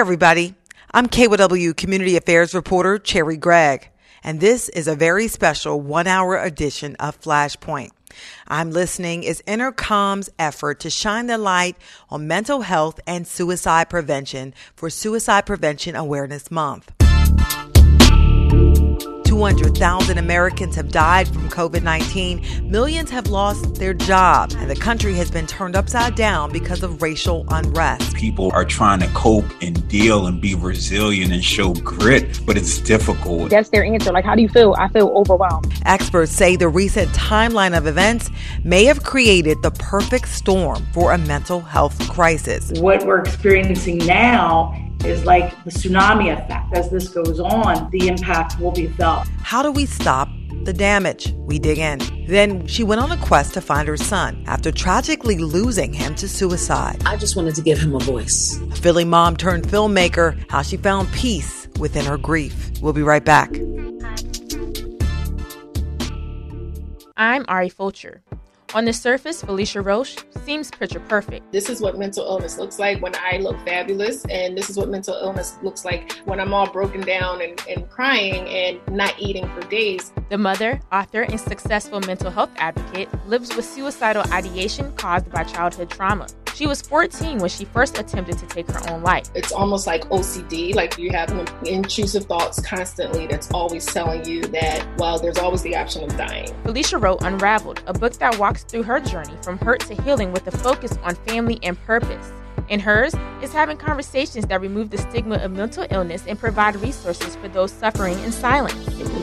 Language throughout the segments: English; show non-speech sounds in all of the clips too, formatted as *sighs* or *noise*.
everybody. I'm KYW Community Affairs reporter Cherri Gregg, and this is a very special one hour edition of Flashpoint. I'm listening is Intercom's effort to shine the light on mental health and suicide prevention for Suicide Prevention Awareness Month. 200,000 Americans have died from COVID 19. Millions have lost their jobs, and the country has been turned upside down because of racial unrest. People are trying to cope and deal and be resilient and show grit, but it's difficult. That's their answer. Like, how do you feel? I feel overwhelmed. Experts say the recent timeline of events may have created the perfect storm for a mental health crisis. What we're experiencing now is like the tsunami effect. As this goes on, the impact will be felt. How do we stop the damage? We dig in. Then she went on a quest to find her son after tragically losing him to suicide. I just wanted to give him a voice. A Philly mom turned filmmaker, how she found peace within her grief. We'll be right back. I'm Ari Fulcher. On the surface, Felicia Roche seems picture perfect. This is what mental illness looks like when I look fabulous, and this is what mental illness looks like when I'm all broken down and, and crying and not eating for days. The mother, author, and successful mental health advocate lives with suicidal ideation caused by childhood trauma. She was 14 when she first attempted to take her own life. It's almost like OCD, like you have intrusive thoughts constantly that's always telling you that, well, there's always the option of dying. Felicia wrote Unraveled, a book that walks through her journey from hurt to healing with a focus on family and purpose. And hers is having conversations that remove the stigma of mental illness and provide resources for those suffering in silence.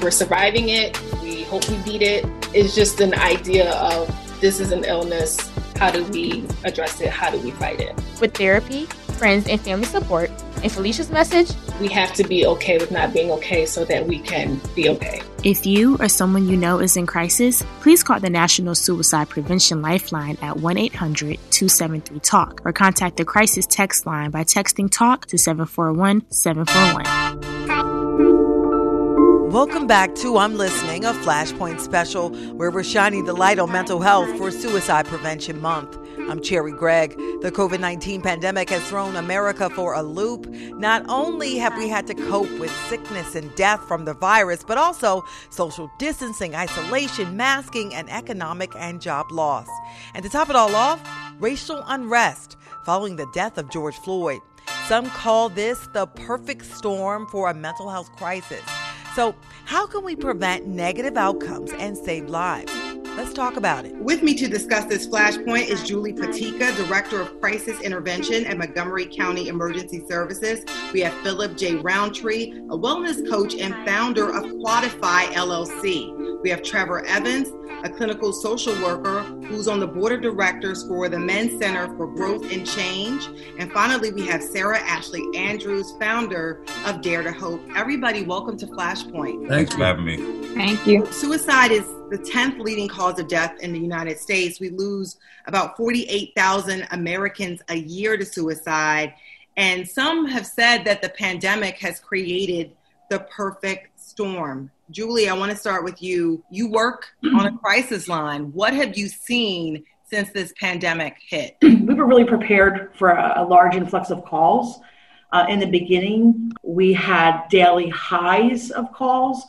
We're surviving it. We hope we beat it. It's just an idea of this is an illness. How do we address it? How do we fight it? With therapy, friends, and family support, and Felicia's message we have to be okay with not being okay so that we can be okay. If you or someone you know is in crisis, please call the National Suicide Prevention Lifeline at 1 800 273 TALK or contact the crisis text line by texting TALK to 741 741. Welcome back to I'm Listening, a Flashpoint special where we're shining the light on mental health for Suicide Prevention Month. I'm Cherri Gregg. The COVID 19 pandemic has thrown America for a loop. Not only have we had to cope with sickness and death from the virus, but also social distancing, isolation, masking, and economic and job loss. And to top it all off, racial unrest following the death of George Floyd. Some call this the perfect storm for a mental health crisis. So, how can we prevent negative outcomes and save lives? Let's talk about it. With me to discuss this flashpoint is Julie Peticca, Director of Crisis Intervention at Montgomery County Emergency Services. We have Phillip J. Roundtree, a wellness coach and founder of Quadify LLC. We have Trevor Evans, a clinical social worker who's on the board of directors for the Men's Center for Growth and Change. And finally, we have Sarah Ashley Andrews, founder of Dare to Hope. Everybody, welcome to Flashpoint. Thanks for having me. Thank you. Suicide is the 10th leading cause of death in the United States. We lose about 48,000 Americans a year to suicide. And some have said that the pandemic has created the perfect storm. Julie, I want to start with you. You work on a crisis line. What have you seen since this pandemic hit? *clears throat* We were really prepared for a, large influx of calls. Uh, in the beginning, we had daily highs of calls.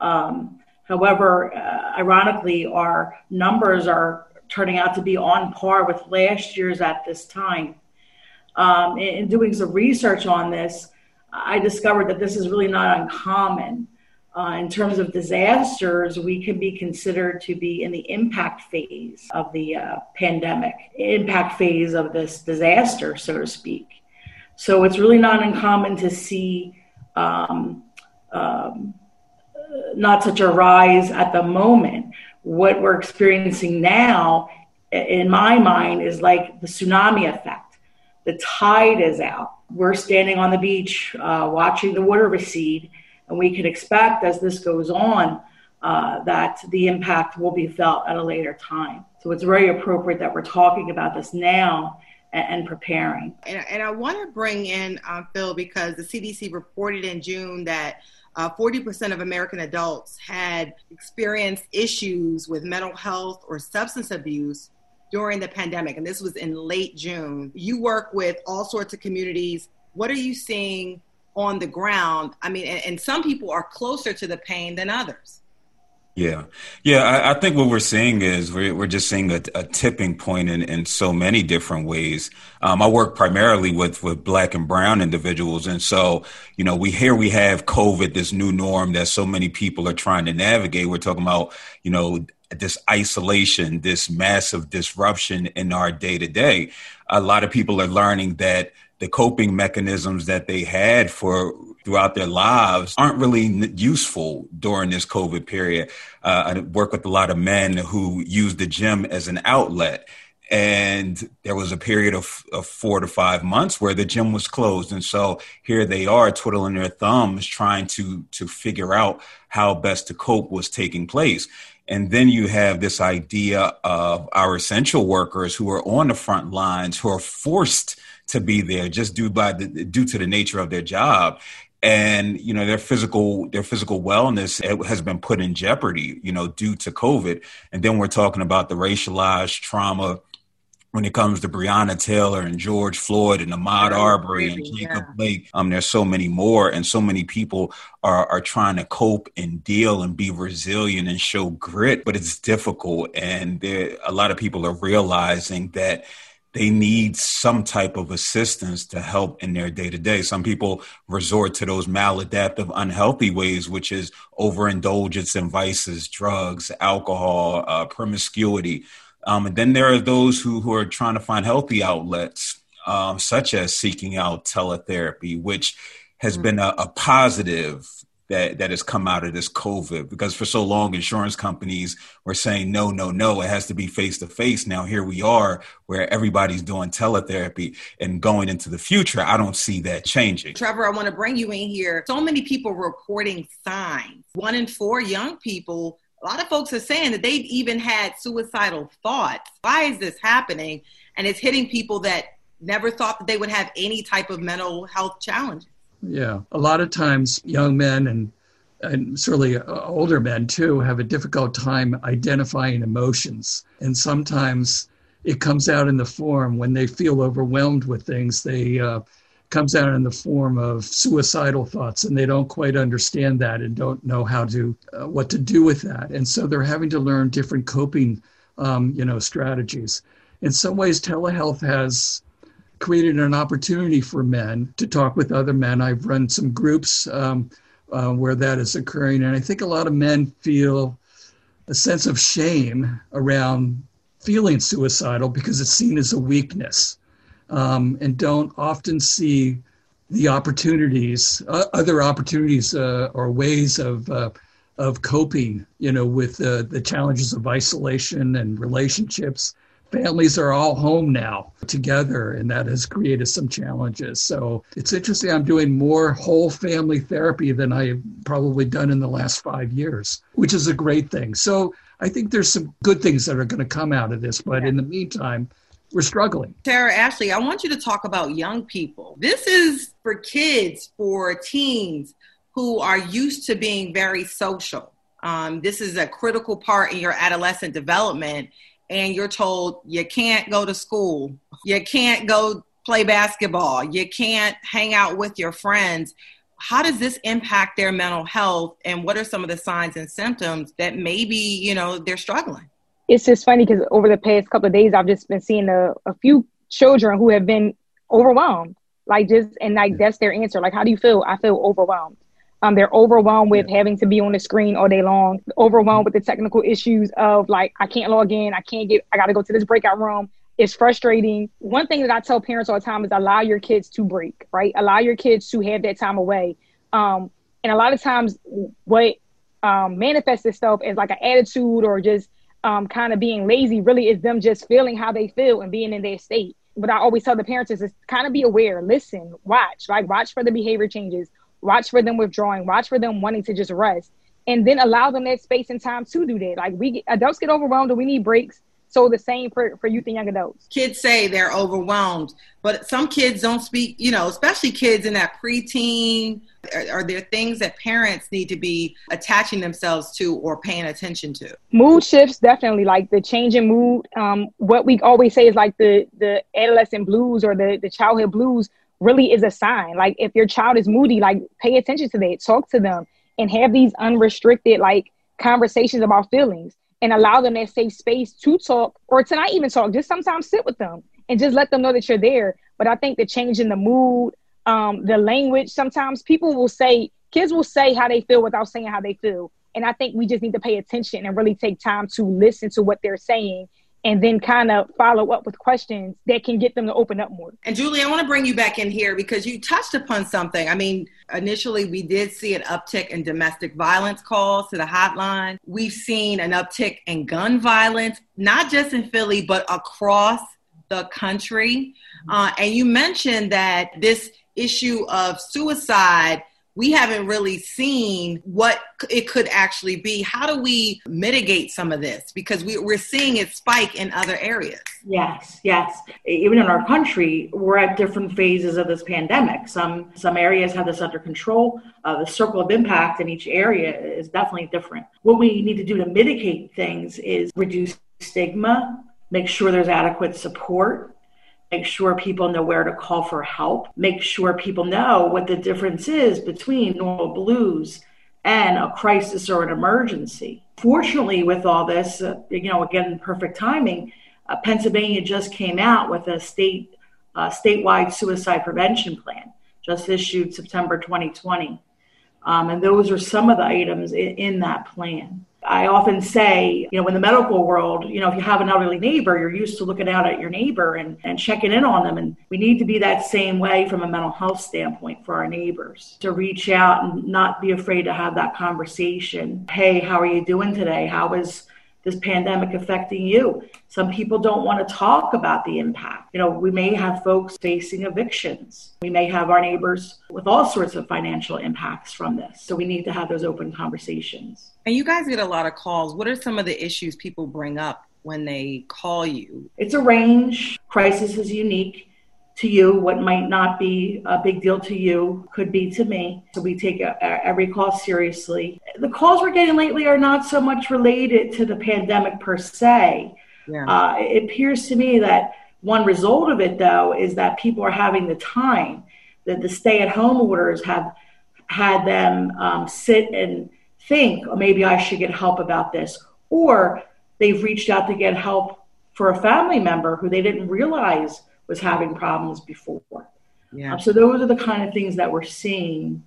Um, however, uh, ironically, our numbers are turning out to be on par with last year's at this time. Um, in, in doing some research on this, I discovered that this is really not uncommon. Uh, in terms of disasters, we can be considered to be in the impact phase of the uh, pandemic, impact phase of this disaster, so to speak. So it's really not uncommon to see um, um, not such a rise at the moment. What we're experiencing now, in my mind, is like the tsunami effect. The tide is out. We're standing on the beach uh, watching the water recede and we can expect as this goes on uh, that the impact will be felt at a later time. So it's very appropriate that we're talking about this now and, preparing. And, and, I want to bring in uh, Phil because the CDC reported in June that uh, 40% of American adults had experienced issues with mental health or substance abuse during the pandemic. And this was in late June. You work with all sorts of communities what are you seeing on the ground? I mean, and, and some people are closer to the pain than others. Yeah, yeah. I, I, think what we're seeing is we're, we're just seeing a, a tipping point in, in so many different ways. Um, I work primarily with with Black and Brown individuals, and so you know, we here we have COVID, this new norm that so many people are trying to navigate. We're talking about you know this isolation, this massive disruption in our day to day. A lot of people are learning that the coping mechanisms that they had for throughout their lives aren't really useful during this COVID period. Uh, I work with a lot of men who use the gym as an outlet. And there was a period of, of four to five months where the gym was closed. And so here they are twiddling their thumbs, trying to, to figure out how best to cope was taking place. And then you have this idea of our essential workers who are on the front lines, who are forced to be there just due by the, due to the nature of their job and you know their physical their physical wellness has been put in jeopardy you know due to covid. And then we're talking about the racialized trauma when it comes to Breonna Taylor and George Floyd and Ahmaud Arbery and Jacob yeah. Blake, um, there's so many more, and so many people are are trying to cope and deal and be resilient and show grit, but it's difficult, and there a lot of people are realizing that they need some type of assistance to help in their day to day. Some people resort to those maladaptive, unhealthy ways, which is overindulgence in vices, drugs, alcohol, uh, promiscuity. Um, and then there are those who, who are trying to find healthy outlets, um, such as seeking out teletherapy, which has mm-hmm. been a, a positive that that has come out of this COVID because for so long insurance companies were saying no, no, no, it has to be face to face. Now here we are where everybody's doing teletherapy and going into the future. I don't see that changing. Trevor, I want to bring you in here. So many people reporting signs. One in four young people a lot of folks are saying that they've even had suicidal thoughts. Why is this happening? And it's hitting people that never thought that they would have any type of mental health challenge. Yeah, a lot of times young men and and certainly uh, older men too have a difficult time identifying emotions, and sometimes it comes out in the form when they feel overwhelmed with things. They uh, comes out in the form of suicidal thoughts, and they don't quite understand that and don't know how to uh, what to do with that, and so they're having to learn different coping, um, you know, strategies. In some ways, telehealth has created an opportunity for men to talk with other men. I've run some groups um, uh, where that is occurring, and I think a lot of men feel a sense of shame around feeling suicidal because it's seen as a weakness, um, and don't often see the opportunities, uh, other opportunities uh, or ways of uh, of coping, you know, with the challenges of isolation and relationships families are all home now together, and that has created some challenges. So it's interesting. I'm doing more whole family therapy than I've probably done in the last five years, which is a great thing. So I think there's some good things that are going to come out of this, but in the meantime, we're struggling. Sarah Ashley, I want you to talk about young people. This is for kids, for teens who are used to being very social. Um, this is a critical part in your adolescent development and you're told you can't go to school, you can't go play basketball, you can't hang out with your friends. How does this impact their mental health and what are some of the signs and symptoms that maybe, you know, they're struggling? It's just funny because over the past couple of days I've just been seeing a, a few children who have been overwhelmed. Like just and like that's their answer. Like, how do you feel? I feel overwhelmed. Um, they're overwhelmed with yeah. having to be on the screen all day long, overwhelmed with the technical issues of like, I can't log in, I can't get, I got to go to this breakout room. It's frustrating. One thing that I tell parents all the time is allow your kids to break, right? Allow your kids to have that time away. Um, and a lot of times, what um, manifests itself as like an attitude or just um, kind of being lazy really is them just feeling how they feel and being in their state. But I always tell the parents is, is kind of be aware, listen, watch, like watch for the behavior changes watch for them withdrawing, watch for them wanting to just rest, and then allow them that space and time to do that. Like we get, adults get overwhelmed and we need breaks. So the same for, for youth and young adults. Kids say they're overwhelmed, but some kids don't speak, you know, especially kids in that preteen. Are, are there things that parents need to be attaching themselves to or paying attention to? Mood shifts, definitely. Like the change in mood. Um, what we always say is like the the adolescent blues or the, the childhood blues really is a sign. Like if your child is moody, like pay attention to that, talk to them, and have these unrestricted like conversations about feelings and allow them that safe space to talk or to not even talk. Just sometimes sit with them and just let them know that you're there. But I think the change in the mood, um, the language, sometimes people will say, kids will say how they feel without saying how they feel. And I think we just need to pay attention and really take time to listen to what they're saying and then kind of follow up with questions that can get them to open up more. And Julie, I want to bring you back in here because you touched upon something. I mean, initially we did see an uptick in domestic violence calls to the hotline. We've seen an uptick in gun violence, not just in Philly, but across the country. Uh, and you mentioned that this issue of suicide we haven't really seen what it could actually be. How do we mitigate some of this? Because we, are seeing it spike in other areas. Yes, yes. Even in our country, we're at different phases of this pandemic. Some some areas have this under control. Uh, the circle of impact in each area is definitely different. What we need to do to mitigate things is reduce stigma, make sure there's adequate support make sure people know where to call for help, make sure people know what the difference is between normal blues and a crisis or an emergency. Fortunately, with all this, uh, you know, again, perfect timing, uh, Pennsylvania just came out with a state uh, statewide suicide prevention plan, just issued September 2020. Um, and those are some of the items in, in that plan. I often say, you know, in the medical world, you know, if you have an elderly neighbor, you're used to looking out at your neighbor and, and checking in on them. And we need to be that same way from a mental health standpoint for our neighbors to reach out and not be afraid to have that conversation. Hey, how are you doing today? How is this pandemic affecting you. Some people don't want to talk about the impact. You know, we may have folks facing evictions. We may have our neighbors with all sorts of financial impacts from this. So we need to have those open conversations. And you guys get a lot of calls. What are some of the issues people bring up when they call you? It's a range. Crisis is unique to you, what might not be a big deal to you could be to me. So we take a, a, every call seriously. The calls we're getting lately are not so much related to the pandemic per se. Yeah. Uh, it appears to me that one result of it, though, is that people are having the time, that the stay at home orders have had them um, sit and think, oh, maybe I should get help about this. Or they've reached out to get help for a family member who they didn't realize was having problems before. Yeah. Um, so those are the kind of things that we're seeing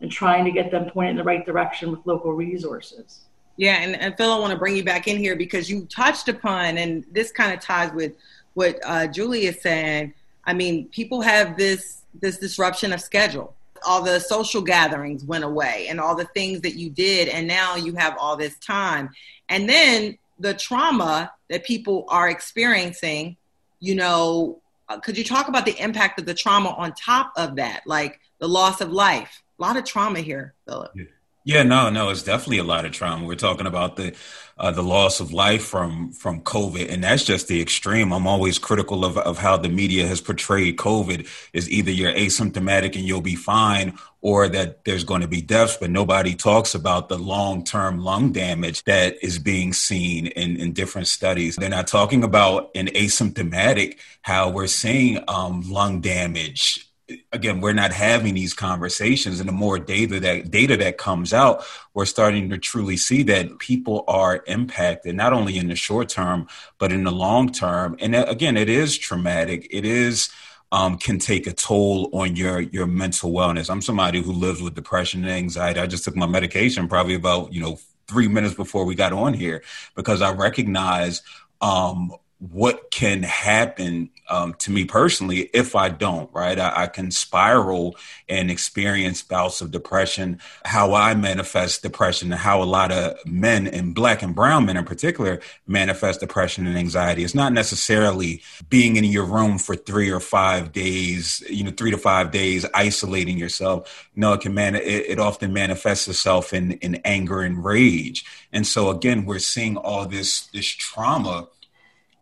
and trying to get them pointed in the right direction with local resources. Yeah, and, and Phil, I want to bring you back in here because you touched upon, and this kind of ties with what uh, Julie is saying. I mean, people have this this disruption of schedule. All the social gatherings went away, and all the things that you did, and now you have all this time. And then the trauma that people are experiencing, you know, Uh, could you talk about the impact of the trauma on top of that, like the loss of life? A lot of trauma here, Phillip. Yeah. Yeah, no, no, it's definitely a lot of trauma. We're talking about the uh, the loss of life from from COVID, and that's just the extreme. I'm always critical of of how the media has portrayed COVID is either you're asymptomatic and you'll be fine, or that there's going to be deaths, but nobody talks about the long term lung damage that is being seen in in different studies. They're not talking about an asymptomatic how we're seeing um, lung damage again we're not having these conversations and the more data that data that comes out we're starting to truly see that people are impacted not only in the short term but in the long term. And again it is traumatic. It is um, can take a toll on your your mental wellness. I'm somebody who lives with depression and anxiety. I just took my medication probably about you know three minutes before we got on here because i recognize um, what can happen um, to me personally if I don't, right? I, I, can spiral and experience bouts of depression. How I manifest depression how a lot of men and black and brown men in particular manifest depression and anxiety. It's not necessarily being in your room for three or five days, you know, three to five days, isolating yourself. No, it can man, it, it often manifests itself in, in anger and rage. And so again, we're seeing all this, this trauma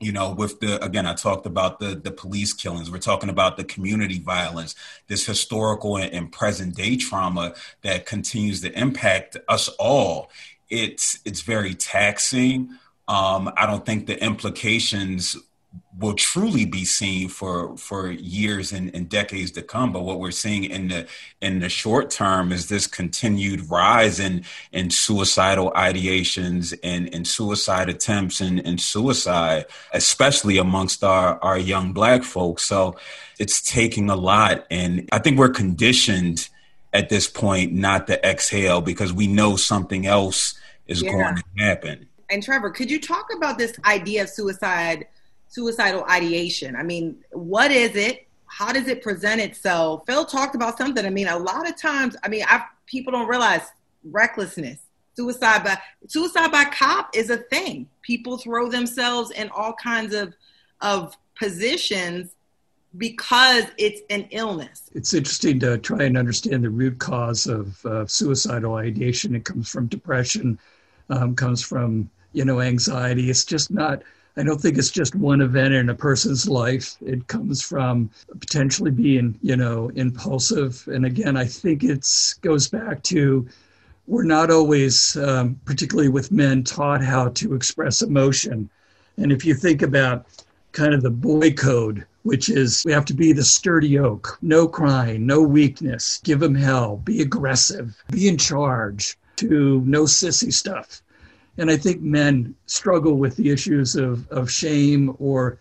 you know with the again i talked about the the police killings. We're talking about the community violence this historical and, and, present day trauma that continues to impact us all. It's it's very taxing. Um, i don't think the implications will truly be seen for for years and, and, decades to come. But what we're seeing in the in the short term is this continued rise in in suicidal ideations and, and suicide attempts and, and suicide, especially amongst our, our young black folks. So it's taking a lot. And I think we're conditioned at this point not to exhale because we know something else is yeah. going to happen. And Trevor, could you talk about this idea of suicide? Suicidal ideation. I mean, what is it? How does it present itself? Phil talked about something. I mean, a lot of times, I mean, I people don't realize recklessness, suicide by suicide by cop is a thing. People throw themselves in all kinds of of positions because it's an illness. It's interesting to try and understand the root cause of uh, suicidal ideation. It comes from depression, um, comes from you know anxiety. It's just not I don't think it's just one event in a person's life. It comes from potentially being, you know, impulsive. And again, I think it goes back to we're not always, um, particularly with men, taught how to express emotion. And if you think about kind of the boy code, which is we have to be the sturdy oak, no crying, no weakness, give them hell, be aggressive, be in charge, to no sissy stuff and I think men struggle with the issues of, of shame or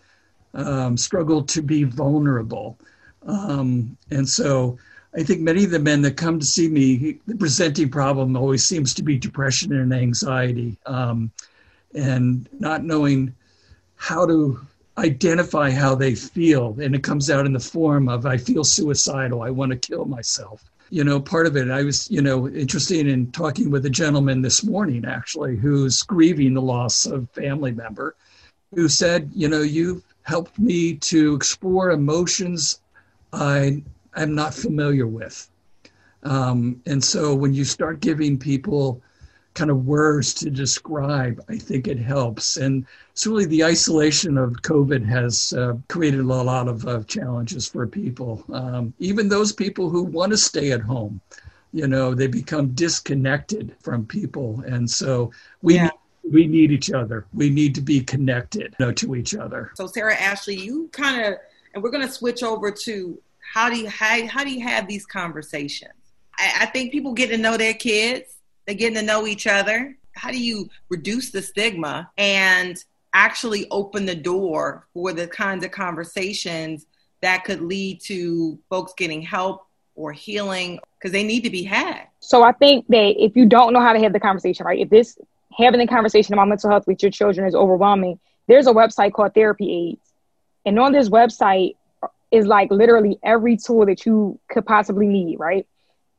um, struggle to be vulnerable. Um, and so I think many of the men that come to see me, the presenting problem always seems to be depression and anxiety um, and not knowing how to identify how they feel. And it comes out in the form of, I feel suicidal, I want to kill myself you know, part of it, I was, you know, interested in talking with a gentleman this morning, actually, who's grieving the loss of family member, who said, you know, you've helped me to explore emotions I am not familiar with. Um, and so when you start giving people kind of words to describe, I think it helps. And certainly the isolation of COVID has uh, created a lot of uh, challenges for people. Um, even those people who want to stay at home, you know, they become disconnected from people. And so we yeah. need, we need each other. We need to be connected you know, to each other. So Sarah Ashley, you kind of, and we're going to switch over to how do you how, how do you have these conversations? I, I think people get to know their kids they're getting to know each other. How do you reduce the stigma and actually open the door for the kinds of conversations that could lead to folks getting help or healing because they need to be had? So I think that if you don't know how to have the conversation, right? If this having the conversation about mental health with your children is overwhelming, there's a website called Therapist Aid. And on this website is like literally every tool that you could possibly need, right?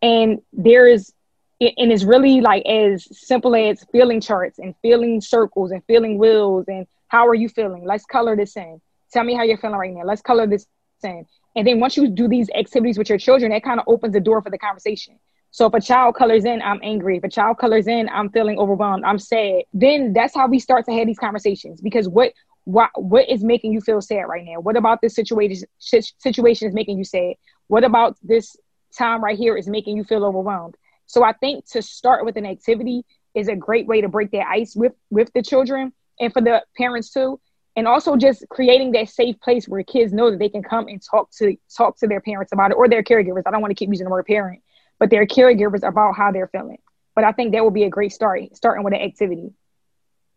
And there is and it's really like as simple as feeling charts and feeling circles and feeling wheels and how are you feeling? Let's color this in. Tell me how you're feeling right now. Let's color this in. And then once you do these activities with your children, that kind of opens the door for the conversation. So if a child colors in, I'm angry. If a child colors in, I'm feeling overwhelmed. I'm sad. Then that's how we start to have these conversations. Because what what what is making you feel sad right now? What about this situation situation is making you sad? What about this time right here is making you feel overwhelmed? So I think to start with an activity is a great way to break that ice with with the children and for the parents too. And also just creating that safe place where kids know that they can come and talk to talk to their parents about it or their caregivers. I don't want to keep using the word parent, but their caregivers about how they're feeling. But I think that would be a great start, starting with an activity.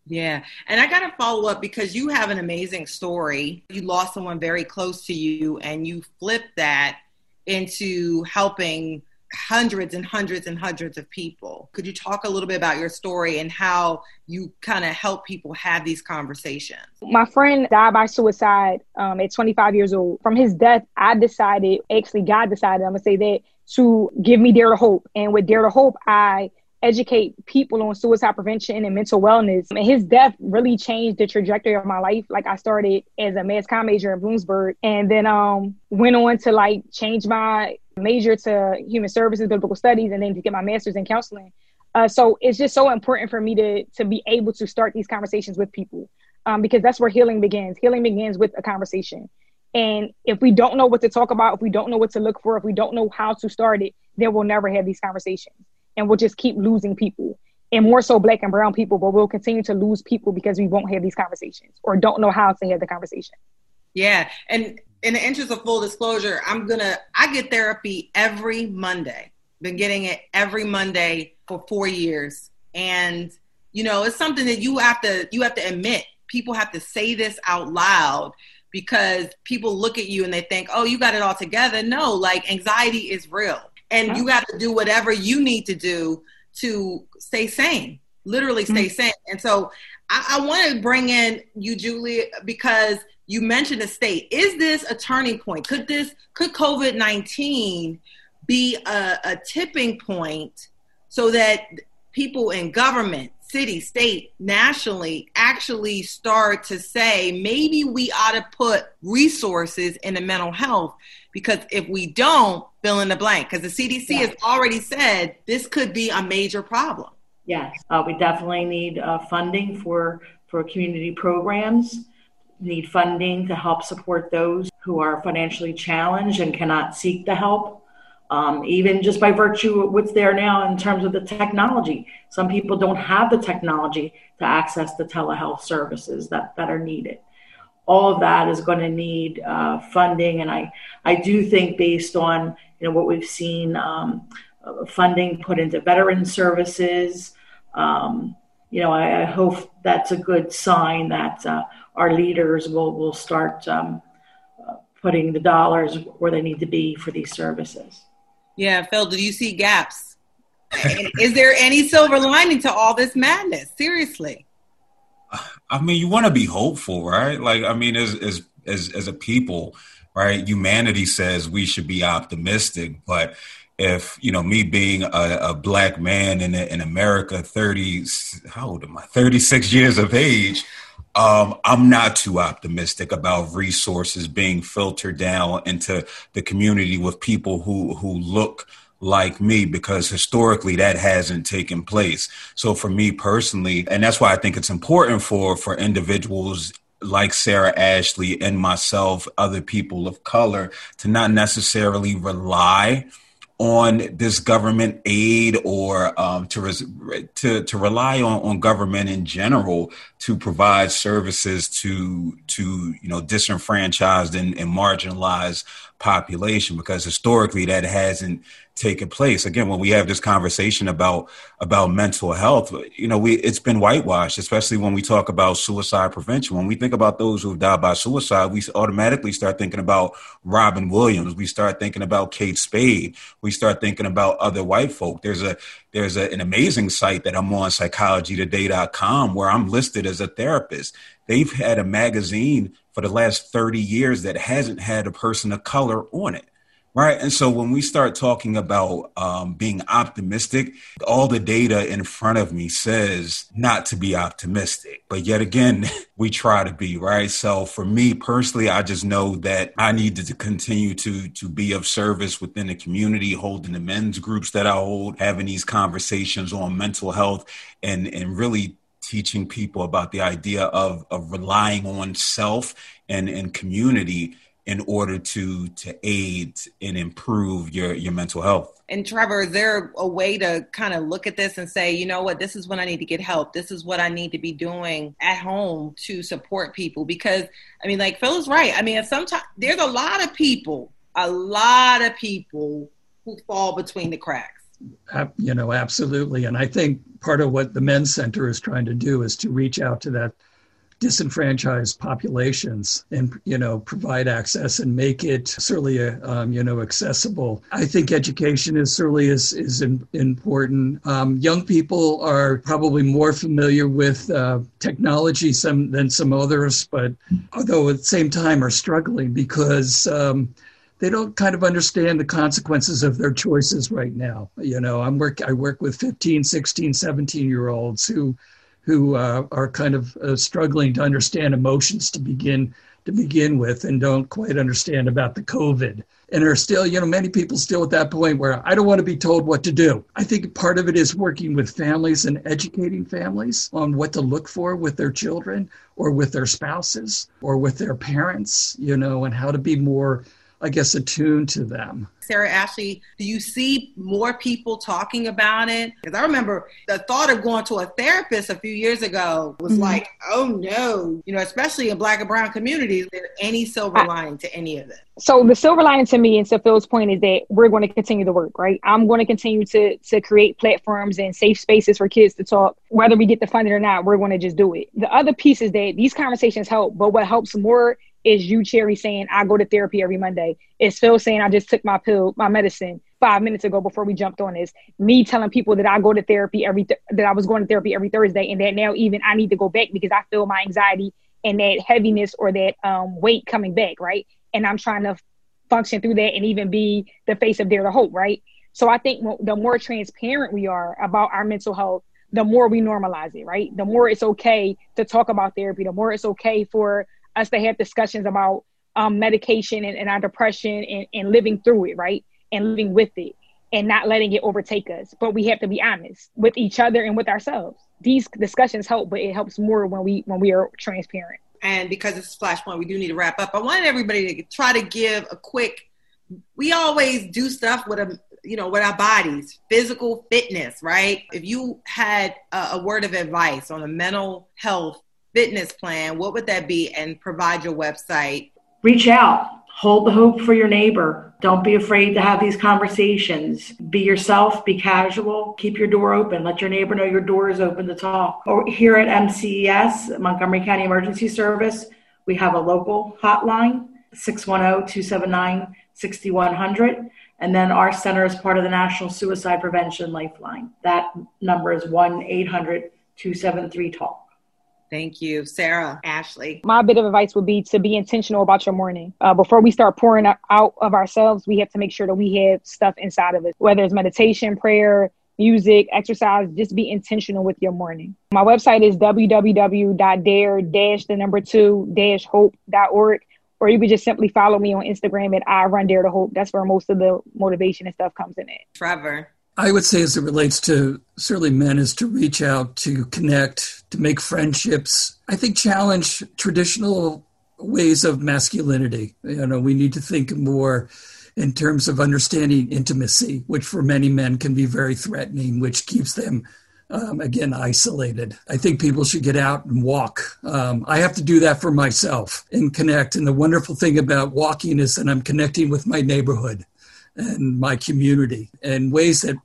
Yeah. And I got to follow up because you have an amazing story. You lost someone very close to you and you flipped that into helping hundreds and hundreds and hundreds of people. Could you talk a little bit about your story and how you kind of help people have these conversations? My friend died by suicide um, at 25 years old. From his death, I decided, actually, God decided, I'm going to say that, to give me Dare to Hope. And with Dare to Hope, I educate people on suicide prevention and mental wellness. And his death really changed the trajectory of my life. Like I started as a mass comm major in Bloomsburg and then um went on to like change my major to human services, biblical studies, and then to get my master's in counseling. Uh, so it's just so important for me to to be able to start these conversations with people um, because that's where healing begins. Healing begins with a conversation. And if we don't know what to talk about, if we don't know what to look for, if we don't know how to start it, then we'll never have these conversations and we'll just keep losing people and more so black and brown people, but we'll continue to lose people because we won't have these conversations or don't know how to have the conversation. Yeah, and in the interest of full disclosure, I'm gonna I get therapy every Monday. Been getting it every Monday for four years, and you know it's something that you have to you have to admit. People have to say this out loud because people look at you and they think, "Oh, you got it all together." No, like anxiety is real, and you have to do whatever you need to do to stay sane. Literally, stay mm-hmm. sane. And so, I, I want to bring in you, Julie, because you mentioned the state. Is this a turning point? Could this could COVID nineteen be a, a tipping point so that people in government, city, state, nationally actually start to say maybe we ought to put resources into mental health because if we don't, fill in the blank. Because the CDC yes. has already said this could be a major problem. Yes, uh, we definitely need uh, funding for for community programs need funding to help support those who are financially challenged and cannot seek the help. Um, even just by virtue of what's there now in terms of the technology. Some people don't have the technology to access the telehealth services that, that are needed. All of that is going to need uh, funding, and I, I do think based on you know what we've seen, um, funding put into veteran services. Um, you know, I, I, hope that's a good sign that uh, our leaders will will start um, uh, putting the dollars where they need to be for these services. Yeah, Phil, do you see gaps? is there any silver lining to all this madness? Seriously. I mean, you want to be hopeful, right? Like, I mean, as as as as a people, right? Humanity says we should be optimistic, but if you know me being a, a black man in in America, thirty how old am I? Thirty six years of age. Um, I'm not too optimistic about resources being filtered down into the community with people who who look like me because historically that hasn't taken place. So for me personally, and that's why I think it's important for for individuals like Sarah Ashley and myself, other people of color, to not necessarily rely on this government aid or um, to, res- to to rely on, on government in general to provide services to to you know disenfranchised and, and marginalized population because historically that hasn't taken place. Again when we have this conversation about about mental health you know we it's been whitewashed especially when we talk about suicide prevention. When we think about those who have died by suicide we automatically start thinking about robin williams. We start thinking about kate spade. We start thinking about other white folk. There's a there's a, an amazing site that i'm on psychologytoday.com where i'm listed as a therapist. They've had a magazine for the last 30 years that hasn't had a person of color on it Right. And so when we start talking about um, being optimistic, all the data in front of me says not to be optimistic. But yet again, *laughs* we try to be, right? So for me personally, I just know that I need to continue to, to be of service within the community, holding the men's groups that I hold, having these conversations on mental health and, and really teaching people about the idea of, of relying on self and, and community in order to to aid and improve your your mental health. And Trevor, is there a way to kind of look at this and say, you know what, this is when I need to get help. This is what I need to be doing at home to support people because I mean like Phil is right. I mean sometimes there's a lot of people, a lot of people who fall between the cracks. You know, absolutely. And I think part of what the Men's Center is trying to do is to reach out to that disenfranchised populations and you know provide access and make it certainly um, you know accessible. I think education is certainly is, is in, important. Um, young people are probably more familiar with uh, technology some than some others but although at the same time are struggling because um, they don't kind of understand the consequences of their choices right now. You know i'm work i work with 15 16 17 year olds who who uh, are kind of uh, struggling to understand emotions to begin to begin with and don't quite understand about the COVID and are still, you know, many people still at that point where I don't want to be told what to do. I think part of it is working with families and educating families on what to look for with their children or with their spouses or with their parents, you know, and how to be more I guess, attuned to them. Sarah Ashley, do you see more people talking about it? Because I remember the thought of going to a therapist a few years ago was mm-hmm. like, oh no, you know, especially in black and brown communities, there any silver lining to any of this? So the silver lining to me and to Phil's point is that we're going to continue the work, right? I'm going to continue to to create platforms and safe spaces for kids to talk. Whether we get the funding or not, we're going to just do it. The other piece is that these conversations help, but what helps more is you, Cherri, saying I go to therapy every Monday. It's Phil saying I just took my pill, my medicine five minutes ago before we jumped on this. Me telling people that I go to therapy every th- that I was going to therapy every Thursday, and that now even I need to go back because I feel my anxiety and that heaviness or that um, weight coming back, right? And I'm trying to function through that and even be the face of Dare to Hope, right? So I think the more transparent we are about our mental health, the more we normalize it, right? The more it's okay to talk about therapy, the more it's okay for us to have discussions about um, medication and, and, our depression and, and living through it, right? And living with it and not letting it overtake us. But we have to be honest with each other and with ourselves. These discussions help, but it helps more when we when we are transparent. And because it's a flashpoint, we do need to wrap up. I wanted everybody to try to give a quick. We always do stuff with a you know with our bodies, physical fitness, right? If you had a, a word of advice on a mental health fitness plan, what would that be? And provide your website. Reach out. Hold the hope for your neighbor. Don't be afraid to have these conversations. Be yourself, be casual, keep your door open. Let your neighbor know your door is open to talk. Or here at MCES, Montgomery County Emergency Service, we have a local hotline, 610 279 6100. And then our center is part of the National Suicide Prevention Lifeline. That number is 1 800 273 TALK. Thank you, Sarah, Ashley. My bit of advice would be to be intentional about your morning. Uh, before we start pouring out of ourselves, we have to make sure that we have stuff inside of us, whether it's meditation, prayer, music, exercise, just be intentional with your morning. My website is www.dare the number two dash hope.org. Or you could just simply follow me on Instagram at I Run Dare to Hope. That's where most of the motivation and stuff comes in it. Trevor. I would say, as it relates to certainly men, is to reach out, to connect, to make friendships. I think challenge traditional ways of masculinity. You know, we need to think more in terms of understanding intimacy, which for many men can be very threatening, which keeps them, um, again, isolated. I think people should get out and walk. Um, I have to do that for myself and connect. And the wonderful thing about walking is that I'm connecting with my neighborhood and my community in ways that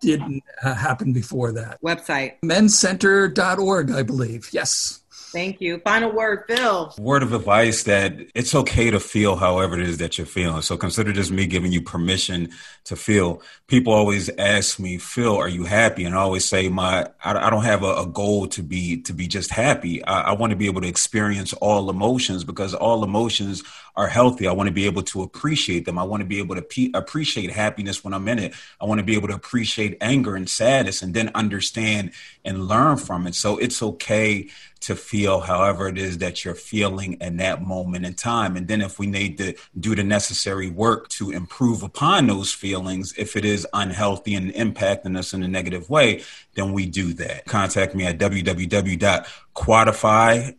didn't uh, happen before that. Website mencenter.org, I believe. Yes. Thank you. Final word, Phil. Word of advice that it's okay to feel however it is that you're feeling. So consider this me giving you permission to feel. People always ask me, Phil, are you happy? And I always say, my, I, don't have a, a, goal to be to be just happy. I, I want to be able to experience all emotions because all emotions are healthy. I want to be able to appreciate them. I want to be able to pe- appreciate happiness when I'm in it. I want to be able to appreciate anger and sadness and then understand and learn from it. So it's okay to feel however it is that you're feeling in that moment in time. And then if we need to do the necessary work to improve upon those feelings, if it is unhealthy and impacting us in a negative way, then we do that. Contact me at www.quadify,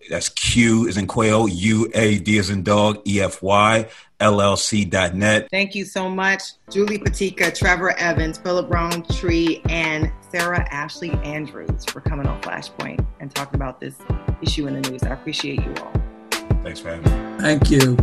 that's Q is in quail, U A D is in dog, E F Y, LLC.net. Thank you so much, Julie Peticca, Trevor Evans, Phillip Roundtree, and Sarah Ashley Andrews for coming on Flashpoint and talking about this issue in the news. I appreciate you all. Thanks for having me. Thank you.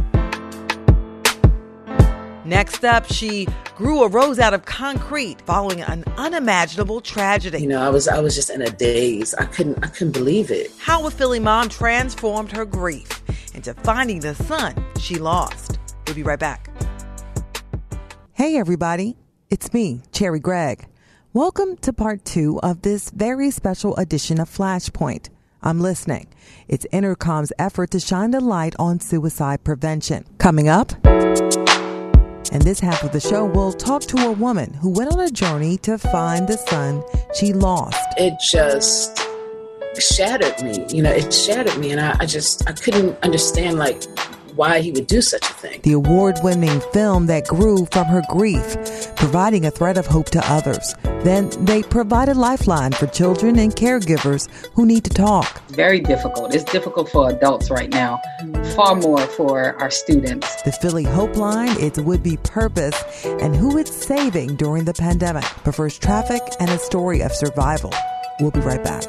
Next up, she grew a rose out of concrete following an unimaginable tragedy. You know, I was I was just in a daze. I couldn't I couldn't believe it. How a Philly mom transformed her grief into finding the son she lost. We'll be right back. Hey everybody, it's me, Cherri Gregg. Welcome to part two of this very special edition of Flashpoint. I'm listening. It's Intercom's effort to shine the light on suicide prevention. Coming up. In this half of the show, we'll talk to a woman who went on a journey to find the son she lost. It just shattered me. You know, it shattered me, and I, I just I couldn't understand like why he would do such a thing. The award winning film that grew from her grief, providing a thread of hope to others. Then they provide a lifeline for children and caregivers who need to talk. Very difficult. It's difficult for adults right now, far more for our students. The Philly Hope Line, its would be purpose, and who it's saving during the pandemic. But first, traffic and a story of survival. We'll be right back.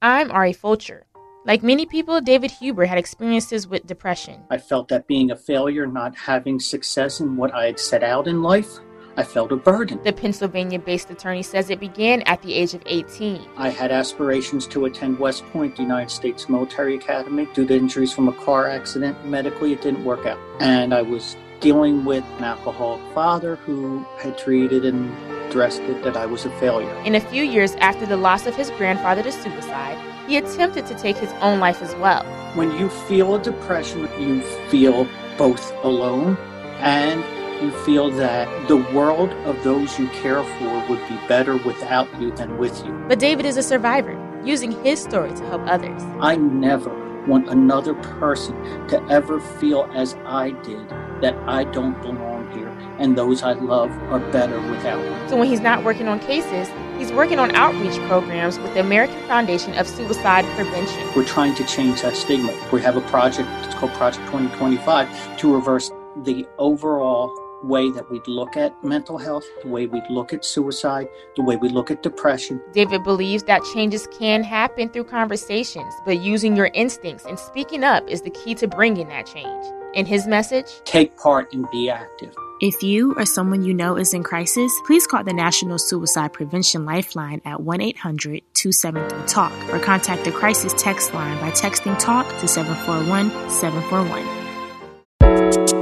I'm Ari Fulcher. Like many people, David Huber had experiences with depression. I felt that being a failure, not having success in what I had set out in life, I felt a burden. The Pennsylvania based attorney says it began at the age of 18. I had aspirations to attend West Point, the United States Military Academy. Due to injuries from a car accident, medically it didn't work out. And I was dealing with an alcoholic father who had treated and addressed it that I was a failure. In a few years after the loss of his grandfather to suicide, he attempted to take his own life as well. When you feel a depression, you feel both alone and you feel that the world of those you care for would be better without you than with you. But David is a survivor, using his story to help others. I never want another person to ever feel as I did that I don't belong here and those I love are better without me. So when he's not working on cases, he's working on outreach programs with the American Foundation of Suicide Prevention. We're trying to change that stigma. We have a project, it's called Project 2025, to reverse the overall way that we look at mental health, the way we look at suicide, the way we look at depression. David believes that changes can happen through conversations, but using your instincts and speaking up is the key to bringing that change. In his message, take part and be active. If you or someone you know is in crisis, please call the National Suicide Prevention Lifeline at 1 800 273 TALK or contact the crisis text line by texting TALK to 741 741.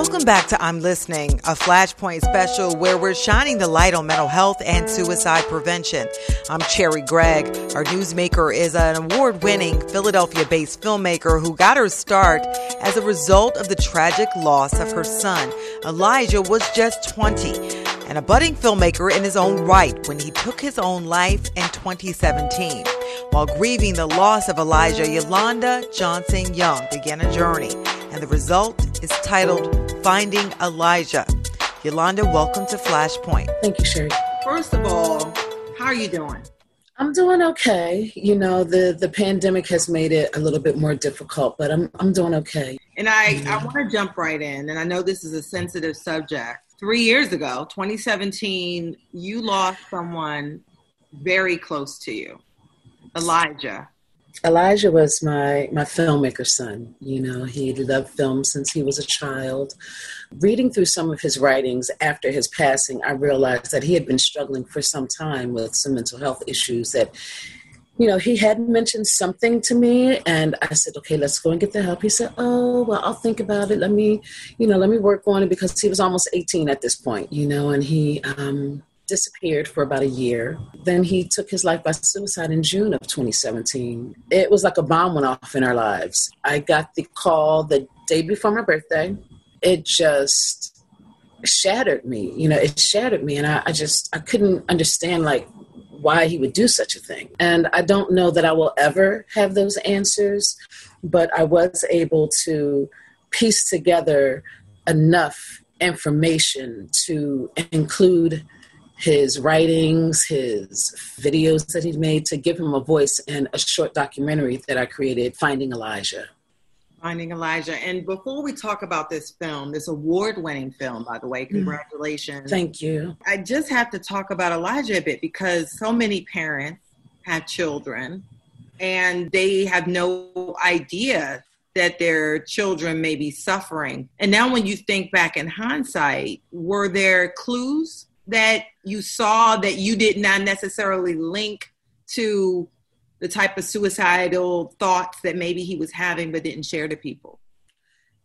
Welcome back to I'm Listening, a Flashpoint special where we're shining the light on mental health and suicide prevention. I'm Cherri Gregg. Our newsmaker is an award winning Philadelphia based filmmaker who got her start as a result of the tragic loss of her son. Elijah was just 20 and a budding filmmaker in his own right when he took his own life in 2017. While grieving the loss of Elijah, Yolanda Johnson Young began a journey, and the result is titled Finding Elijah. Yolanda, welcome to Flashpoint. Thank you, Cherri. First of all, how are you doing? I'm doing okay. You know, the the pandemic has made it a little bit more difficult, but I'm I'm doing okay. And I I want to jump right in, and I know this is a sensitive subject. Three years ago, 2017, you lost someone very close to you, Elijah. Elijah was my my filmmaker son. You know, he loved film since he was a child. Reading through some of his writings after his passing, I realized that he had been struggling for some time with some mental health issues that you know, he had mentioned something to me, and I said, "Okay, let's go and get the help." He said, "Oh, well, I'll think about it. Let me, you know, let me work on it because he was almost 18 at this point, you know, and he um, disappeared for about a year. Then he took his life by suicide in June of 2017. It was like a bomb went off in our lives. I got the call the day before my birthday. It just shattered me. You know, it shattered me, and I, I just I couldn't understand like why he would do such a thing. And I don't know that I will ever have those answers, but I was able to piece together enough information to include his writings, his videos that he made to give him a voice and a short documentary that I created, Finding Elijah. Finding Elijah. And before we talk about this film, this award winning film, by the way, Mm. congratulations. Thank you. I just have to talk about Elijah a bit because so many parents have children and they have no idea that their children may be suffering. And now, when you think back in hindsight, were there clues that you saw that you did not necessarily link to the type of suicidal thoughts that maybe he was having but didn't share to people?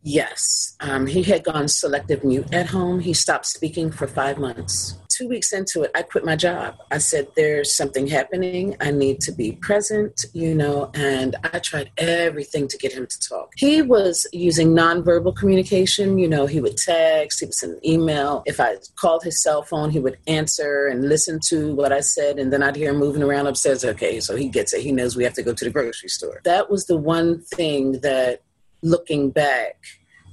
Yes. Um, he had gone selective mute at home. He stopped speaking for five months. Two weeks into it, I quit my job. I said, There's something happening. I need to be present, you know, and I tried everything to get him to talk. He was using nonverbal communication. You know, he would text, he would send an email. If I called his cell phone, he would answer and listen to what I said, and then I'd hear him moving around upstairs. Okay, so he gets it. He knows we have to go to the grocery store. That was the one thing that looking back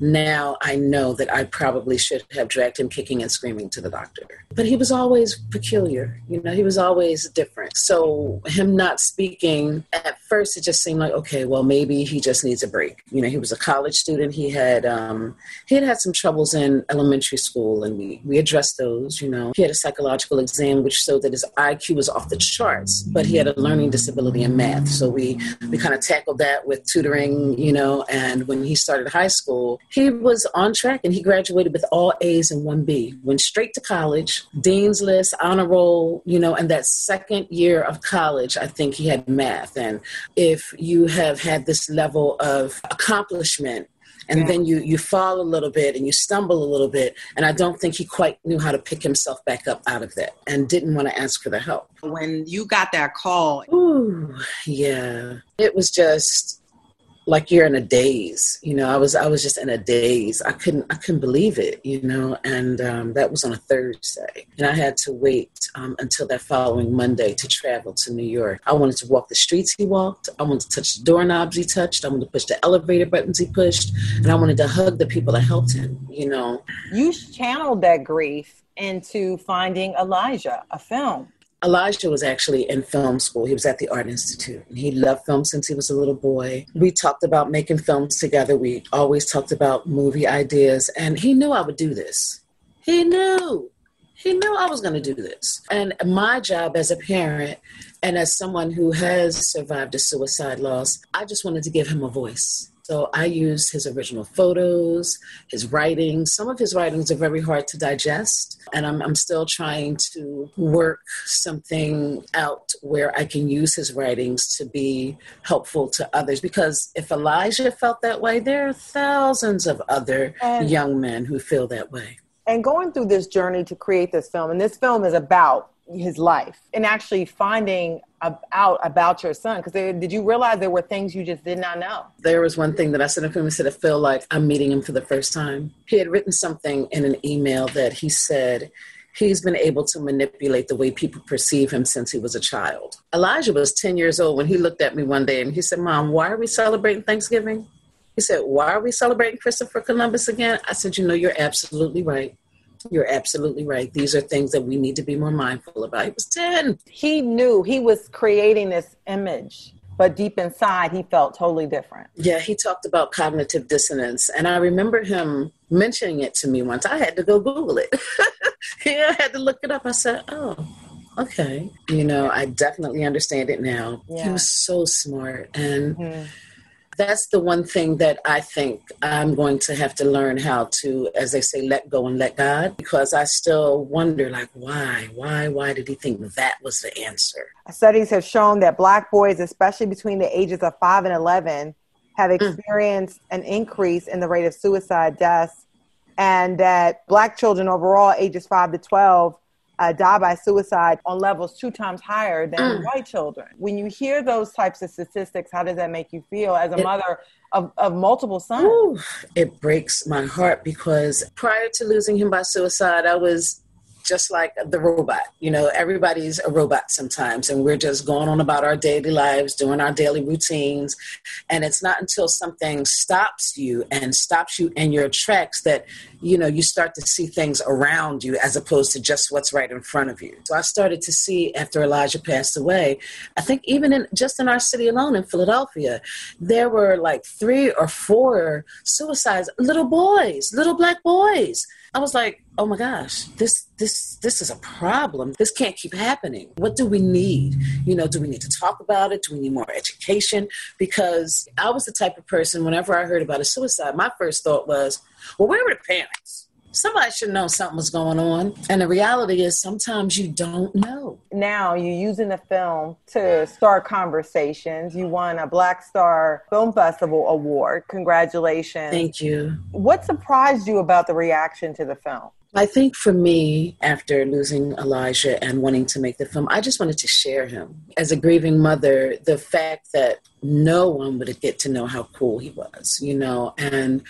now I know that I probably should have dragged him kicking and screaming to the doctor. But he was always peculiar, you know, he was always different. So him not speaking at first, it just seemed like, okay, well, maybe he just needs a break. You know, he was a college student. He had um, he had had some troubles in elementary school, and we we addressed those. You know, he had a psychological exam which showed that his IQ was off the charts, but he had a learning disability in math. So we we kind of tackled that with tutoring. You know, and when he started high school, he was on track and he graduated with all A's and one B. Went straight to college, dean's list, honor roll, you know, and that second year of college, I think he had math. And if you have had this level of accomplishment and yeah. then you you fall a little bit and you stumble a little bit and i don't think he quite knew how to pick himself back up out of that and didn't want to ask for the help when you got that call ooh yeah it was just like you're in a daze you know i was i was just in a daze. I couldn't i couldn't believe it you know and um, that was on a thursday. And i had to wait um, until that following monday to travel to new york. I wanted to walk the streets he walked. I wanted to touch the doorknobs he touched. I wanted to push the elevator buttons he pushed. And i wanted to hug the people that helped him you know. You channeled that grief into finding elijah a film Elijah was actually in film school. He was at the Art Institute. And he loved film since he was a little boy. We talked about making films together. We always talked about movie ideas. And he knew I would do this. He knew. He knew I was going to do this. And my job as a parent and as someone who has survived a suicide loss, I just wanted to give him a voice. So I used his original photos, his writings. Some of his writings are very hard to digest, and I'm, I'm still trying to work something out where I can use his writings to be helpful to others. Because if Elijah felt that way, there are thousands of other and, young men who feel that way. And going through this journey to create this film, and this film is about his life and actually finding out about your son. Because did you realize there were things you just did not know? There was one thing that i to him and said i feel like i'm meeting him for the first time. He had written something in an email that he said he's been able to manipulate the way people perceive him since he was a child. Elijah was 10 years old when he looked at me one day and he said mom why are we celebrating thanksgiving? He said why are we celebrating christopher columbus again? I said you know you're absolutely right you're absolutely right. These are things that we need to be more mindful about. He was 10. He knew he was creating this image, but deep inside, he felt totally different. Yeah, he talked about cognitive dissonance. And I remember him mentioning it to me once. I had to go Google it. *laughs* yeah, I had to look it up. I said, oh, okay. You know, I definitely understand it now. Yeah. He was so smart. And. Mm-hmm that's the one thing that I think I'm going to have to learn how to, as they say, let go and let God, because I still wonder, like, why, why, why did he think that was the answer? Studies have shown that Black boys, especially between the ages of five and 11, have mm. experienced mm. an increase in the rate of suicide deaths, and that Black children overall, ages five to 12, uh, die by suicide on levels two times higher than mm. white children. When you hear those types of statistics, how does that make you feel as a it, mother of, of multiple sons? It breaks my heart because prior to losing him by suicide, I was just like the robot. You know, everybody's a robot sometimes, and we're just going on about our daily lives, doing our daily routines. And it's not until something stops you and stops you in your tracks that, you know, you start to see things around you as opposed to just what's right in front of you. So I started to see after Elijah passed away, I think even in just in our city alone in Philadelphia, there were like three or four suicides, little boys, little black boys I was like, oh my gosh, this this this is a problem. This can't keep happening. What do we need? You know, do we need to talk about it? Do we need more education? Because I was the type of person whenever I heard about a suicide, my first thought was, well, where were the parents? somebody should know something was going on. And the reality is sometimes you don't know. Now you're using the film to start conversations. You won a Black Star Film Festival award. Congratulations. Thank you. What surprised you about the reaction to the film? I think for me, after losing Elijah and wanting to make the film, I just wanted to share him. As a grieving mother, the fact that no one would get to know how cool he was, you know, and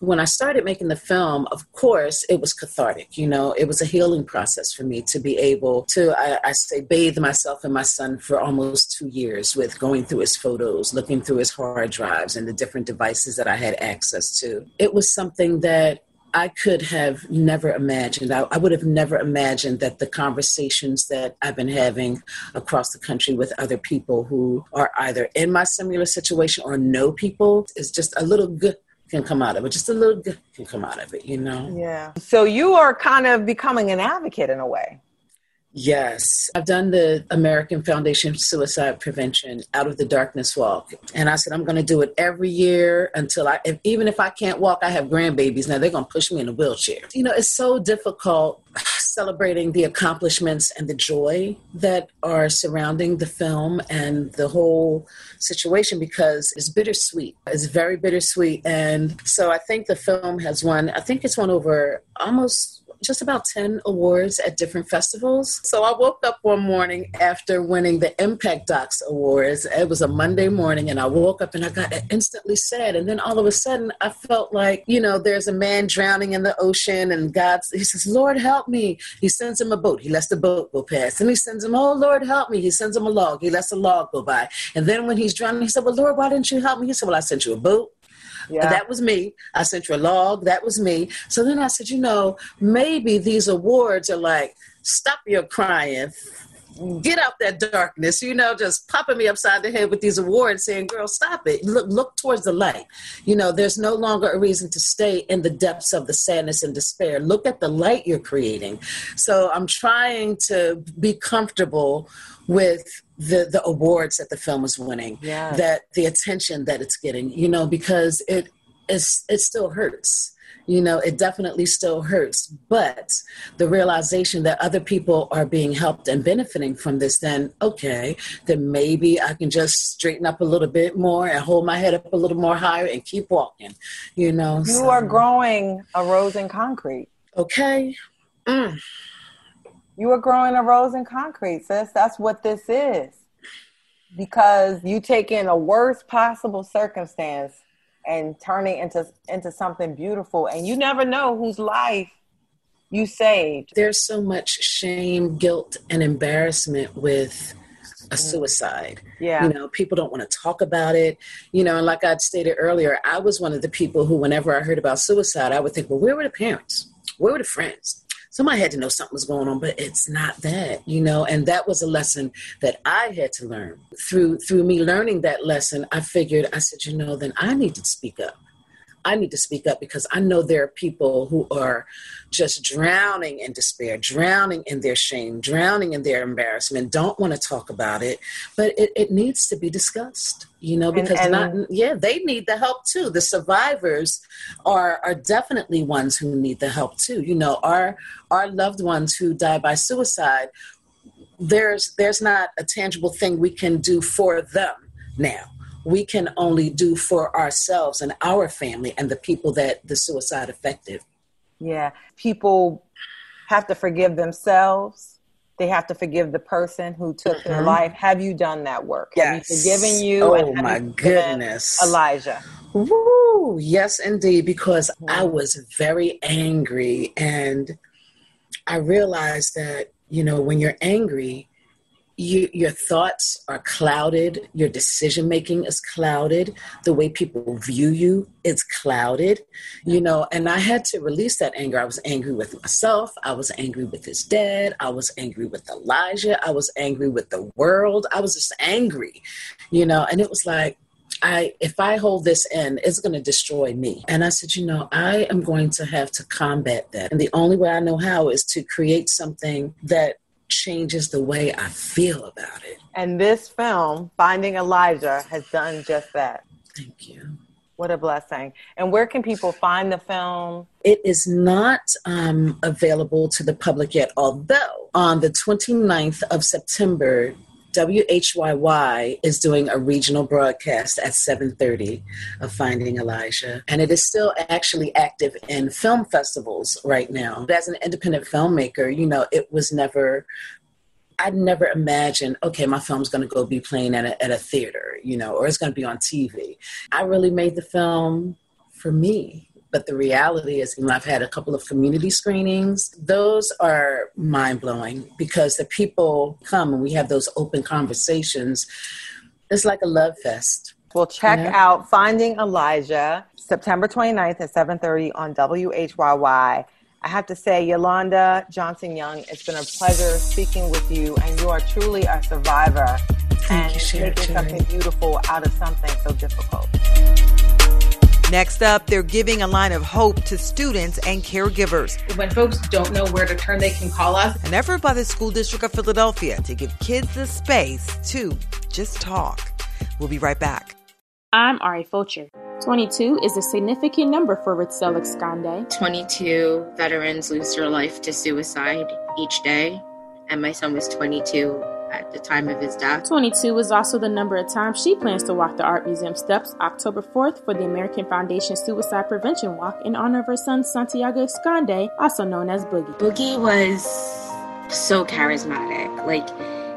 when I started making the film, of course, it was cathartic. You know, it was a healing process for me to be able to, I, I, say, bathe myself and my son for almost two years with going through his photos, looking through his hard drives and the different devices that I had access to. It was something that I could have never imagined. I, I, would have never imagined that the conversations that I've been having across the country with other people who are either in my similar situation or know people is just a little good can come out of it. Just a little good can come out of it, you know? Yeah. So you are kind of becoming an advocate in a way. Yes, I've done the American Foundation Suicide Prevention Out of the Darkness Walk, and I said I'm going to do it every year until I, if, even if I can't walk, I have grandbabies now. They're going to push me in a wheelchair. You know, it's so difficult *sighs* celebrating the accomplishments and the joy that are surrounding the film and the whole situation because it's bittersweet. It's very bittersweet, and so I think the film has won. I think it's won over almost just about 10 awards at different festivals. So I woke up one morning after winning the Impact Docs Awards. It was a Monday morning, and I woke up and I got instantly sad. And then all of a sudden, I felt like, you know, there's a man drowning in the ocean, and God, he says, Lord, help me. He sends him a boat. He lets the boat go past. And he sends him, Oh, Lord, help me. He sends him a log. He lets the log go by. And then when he's drowning, he said, Well, Lord, why didn't you help me? He said, Well, I sent you a boat. Yeah. That was me. I sent you a log. That was me. So then I said, you know, maybe these awards are like, stop your crying. Get out that darkness, you know, just popping me upside the head with these awards saying, girl, stop it. Look, look towards the light. You know, there's no longer a reason to stay in the depths of the sadness and despair. Look at the light you're creating. So I'm trying to be comfortable with the the awards that the film is winning yes. that the attention that it's getting you know because it is it still hurts you know it definitely still hurts but the realization that other people are being helped and benefiting from this then okay then maybe i can just straighten up a little bit more and hold my head up a little more higher and keep walking you know you so. are growing a rose in concrete okay mm. You are growing a rose in concrete, sis. That's what this is. Because you take in a worst possible circumstance and turning into into something beautiful and you never know whose life you saved. There's so much shame, guilt, and embarrassment with a mm. suicide. Yeah. You know, people don't want to talk about it. You know, and like I stated earlier, I was one of the people who, whenever I heard about suicide, I would think, well, where were the parents? Where were the friends? Somebody had to know something was going on but it's not that you know and that was a lesson that i had to learn. Through through me learning that lesson i figured i said you know then i need to speak up I need to speak up because I know there are people who are just drowning in despair, drowning in their shame, drowning in their embarrassment, don't want to talk about it, but it, it needs to be discussed, you know, because and, and, not, yeah, they need the help too. The survivors are, are definitely ones who need the help too. You know, our, our loved ones who die by suicide, there's, there's not a tangible thing we can do for them now we can only do for ourselves and our family and the people that the suicide affected. Yeah, people have to forgive themselves. They have to forgive the person who took mm-hmm. their life. Have you done that work? Yes. Have you forgiven you? Oh my goodness, Elijah. Woo! Yes, indeed. Because mm-hmm. I was very angry, and I realized that you know when you're angry, you, your thoughts are clouded your decision making is clouded the way people view you is clouded you know and i had to release that anger i was angry with myself i was angry with his dad i was angry with elijah i was angry with the world i was just angry you know and it was like I, if I hold this in, it's going to destroy me. And I said, you know, I am going to have to combat that. And the only way I know how is to create something that changes the way I feel about it. And this film, Finding Elijah, has done just that. Thank you. What a blessing. And where can people find the film? It is not um, available to the public yet, although on the 29th of September, WHYY is doing a regional broadcast at 7:30 of Finding Elijah, and it is still actually active in film festivals right now. But As an independent filmmaker, you know, it was never I'd never imagined, okay, my film's going to go be playing at a, at a theater, you know, or it's going to be on TV. I really made the film for me But the reality is, you know, I've had a couple of community screenings. Those are mind blowing because the people come and we have those open conversations. It's like a love fest. Well, check out Finding Elijah September 29th at 7:30 on WHYY. I have to say, Yolanda Johnson Young, it's been a pleasure speaking with you, and you are truly a survivor Thank and you, Cherri, making something beautiful out of something so difficult. Next up, they're giving a line of hope to students and caregivers. When folks don't know where to turn, they can call us. An effort by the School District of Philadelphia to give kids the space to just talk. We'll be right back. I'm Ari Fulcher. 22 is a significant number for Ritzel Exconde. 22 veterans lose their life to suicide each day, and my son was 22 at the time of his death. 22 is also the number of times she plans to walk the Art Museum steps October 4th for the American Foundation Suicide Prevention Walk in honor of her son Santiago Exconde, also known as Boogie. Boogie was so charismatic. Like,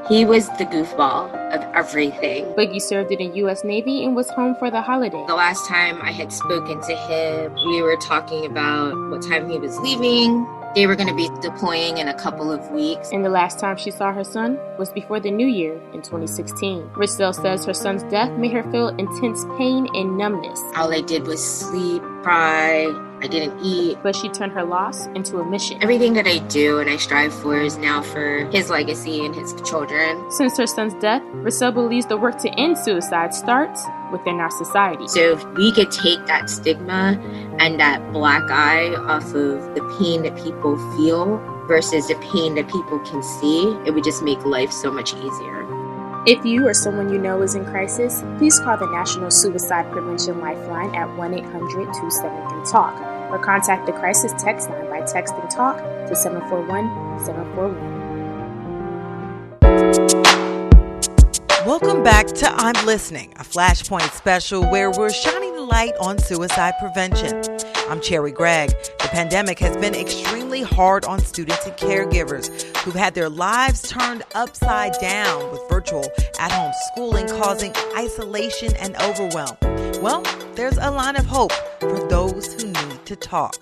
he was the goofball of everything. Boogie served in the U.S. Navy and was home for the holiday. The last time I had spoken to him, we were talking about what time he was leaving. They were going to be deploying in a couple of weeks. And the last time she saw her son was before the new year in 2016. Ritzel says her son's death made her feel intense pain and numbness. All I did was sleep, cry, I didn't eat. But she turned her loss into a mission. Everything that I do and I strive for is now for his legacy and his children. Since her son's death, Ritzel believes the work to end suicide starts within our society. So if we could take that stigma and that black eye off of the pain that people feel versus the pain that people can see, it would just make life so much easier. If you or someone you know is in crisis, please call the National Suicide Prevention Lifeline at 1 800 273 TALK or contact the crisis text line by texting TALK to 741 741. Welcome back to I'm Listening, a Flashpoint special where we're shining light on suicide prevention. I'm Cherri Gregg. The pandemic has been extremely hard on students and caregivers who've had their lives turned upside down with virtual at home schooling causing isolation and overwhelm. Well, there's a line of hope for those who need to talk.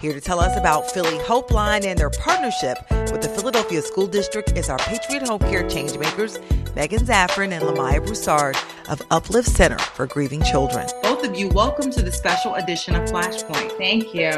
Here to tell us about Philly Hope Line and their partnership with the Philadelphia School District is our Patriot Home Care Changemakers, Megan Zaffron and Lamaya Broussard of Uplift Center for Grieving Children. Both of you, welcome to the special edition of Flashpoint. Thank you.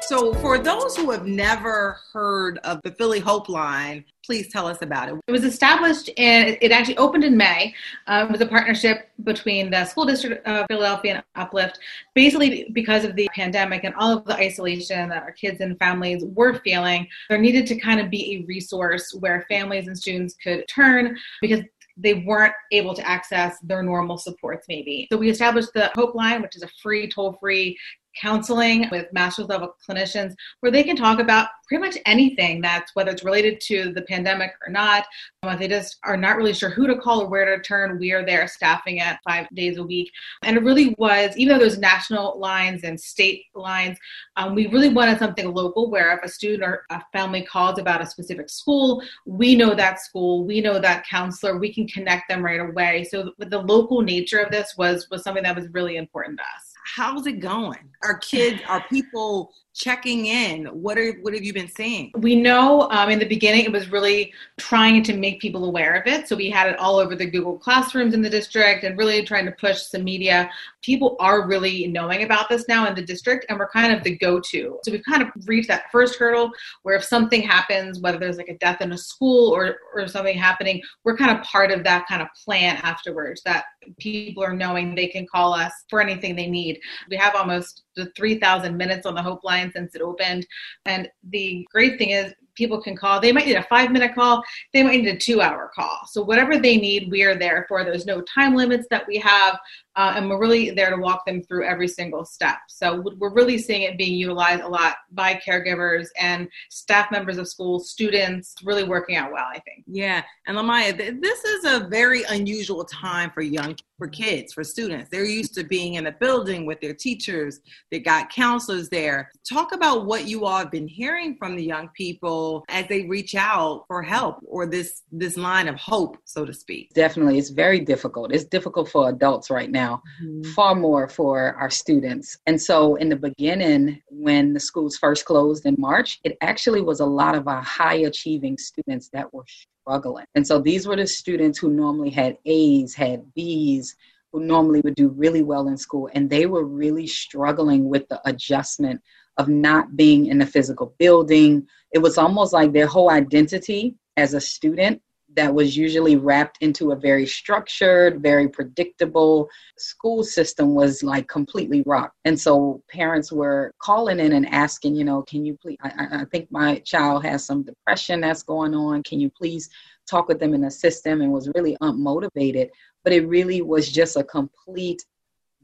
So, for those who have never heard of the Philly Hope Line, please tell us about it. It was established and it actually opened in May. Uh, it was a partnership between the school district of Philadelphia and Uplift, basically because of the pandemic and all of the isolation that our kids and families were feeling. There needed to kind of be a resource where families and students could turn because they weren't able to access their normal supports maybe. So we established the Hope Line, which is a free toll-free counseling with master's level clinicians where they can talk about pretty much anything that's whether it's related to the pandemic or not. Um, if they just are not really sure who to call or where to turn, we are there staffing it five days a week. And it really was, even though there's national lines and state lines, um, we really wanted something local where if a student or a family calls about a specific school, we know that school, we know that counselor, we can connect them right away. So the local nature of this was was something that was really important to us. How's it going? Are kids, are people checking in? What are what have you been seeing? We know um, in the beginning it was really trying to make people aware of it. So we had it all over the Google classrooms in the district and really trying to push some media. People are really knowing about this now in the district, and we're kind of the go-to. So we've kind of reached that first hurdle where if something happens, whether there's like a death in a school or or something happening, we're kind of part of that kind of plan afterwards. That people are knowing they can call us for anything they need. We have almost the 3,000 minutes on the Hope Line since it opened. And the great thing is, people can call. They might need a five minute call, they might need a two hour call. So, whatever they need, we are there for. There's no time limits that we have, uh, and we're really there to walk them through every single step. So, we're really seeing it being utilized a lot by caregivers and staff members of schools, students, really working out well, I think. Yeah. And Lamaya, th- this is a very unusual time for young for kids, for students. They're used to being in a building with their teachers. They got counselors there. Talk about what you all have been hearing from the young people as they reach out for help or this this line of hope, so to speak. Definitely, it's very difficult. It's difficult for adults right now now, mm-hmm. far more for our students. And so, in the beginning, when the schools first closed in March, it actually was a lot of our high achieving students that were struggling. And so, these were the students who normally had A's, had B's, who normally would do really well in school, and they were really struggling with the adjustment of not being in a physical building. It was almost like their whole identity as a student that was usually wrapped into a very structured, very predictable school system was like completely rocked. And so parents were calling in and asking, you know, can you please, I, I think my child has some depression that's going on. Can you please talk with them and assist them? And was really unmotivated. But it really was just a complete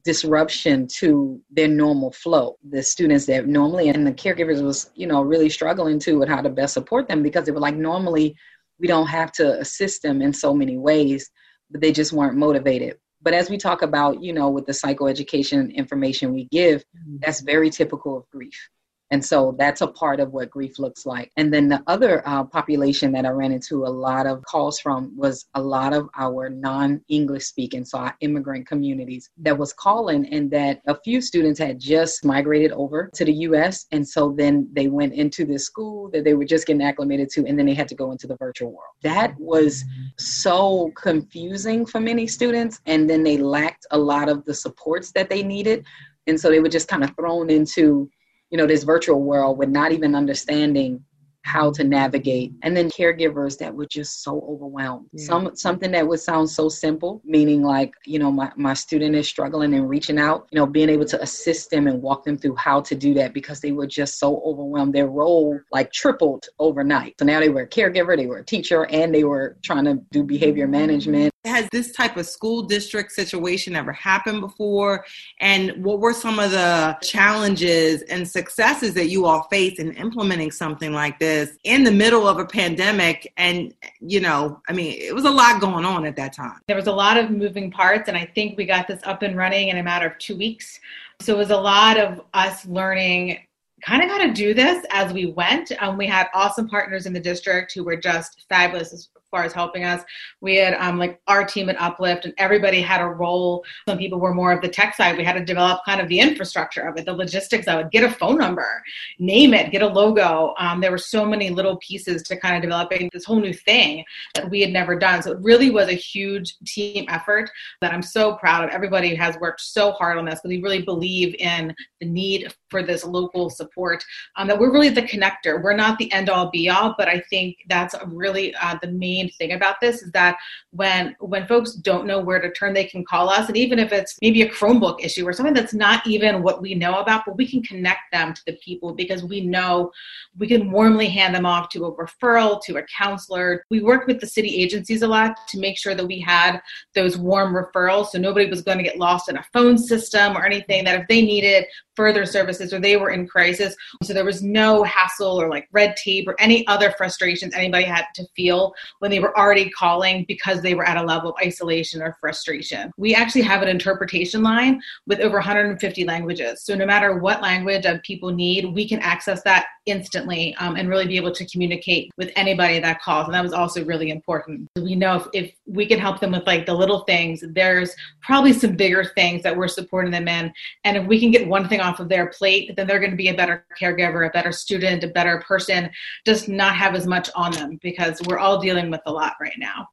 disruption to their normal flow. The students that normally and the caregivers was, you know, really struggling too with how to best support them because they were like normally we don't have to assist them in so many ways, but they just weren't motivated. But as we talk about, you know, with the psychoeducation information we give, mm-hmm. that's very typical of grief. And so that's a part of what grief looks like. And then the other uh, population that I ran into a lot of calls from was a lot of our non English speaking, so our immigrant communities that was calling, and that a few students had just migrated over to the US. And so then they went into this school that they were just getting acclimated to, and then they had to go into the virtual world. That was so confusing for many students. And then they lacked a lot of the supports that they needed. And so they were just kind of thrown into you know, this virtual world with not even understanding how to navigate. And then caregivers that were just so overwhelmed. Yeah. some something that would sound so simple meaning like you know my, my student is struggling and reaching out you know being able to assist them and walk them through how to do that because they were just so overwhelmed. Their role like tripled overnight. So now they were a caregiver they were a teacher and they were trying to do behavior management has this type of school district situation ever happened before and what were some of the challenges and successes that you all faced in implementing something like this in the middle of a pandemic. And, you know, I mean, it was a lot going on at that time. There was a lot of moving parts, and I think we got this up and running in a matter of two weeks. So it was a lot of us learning kind of how to do this as we went. Um, we had awesome partners in the district who were just fabulous far as helping us. We had um, like our team at Uplift, and everybody had a role. Some people were more of the tech side. We had to develop kind of the infrastructure of it, the logistics of it, get a phone number, name it, get a logo. Um, there were so many little pieces to kind of developing this whole new thing that we had never done. So it really was a huge team effort that I'm so proud of. Everybody has worked so hard on this because we really believe in the need for this local support. Um, that we're really the connector. We're not the end all be all, but I think that's really uh, the main main thing about this is that when when folks don't know where to turn, they can call us, and even if it's maybe a Chromebook issue or something that's not even what we know about, but we can connect them to the people because we know we can warmly hand them off to a referral to a counselor. We worked with the city agencies a lot to make sure that we had those warm referrals, so nobody was going to get lost in a phone system or anything. That if they needed further services or they were in crisis. So there was no hassle or like red tape or any other frustrations anybody had to feel when they were already calling because they were at a level of isolation or frustration. We actually have an interpretation line with over 150 languages. So no matter what language people need, we can access that instantly um, and really be able to communicate with anybody that calls. And that was also really important. We know if, if we can help them with like the little things, there's probably some bigger things that we're supporting them in. And if we can get one thing off of their plate, then they're going to be a better caregiver, a better student, a better person, just not have as much on them because we're all dealing with a lot right now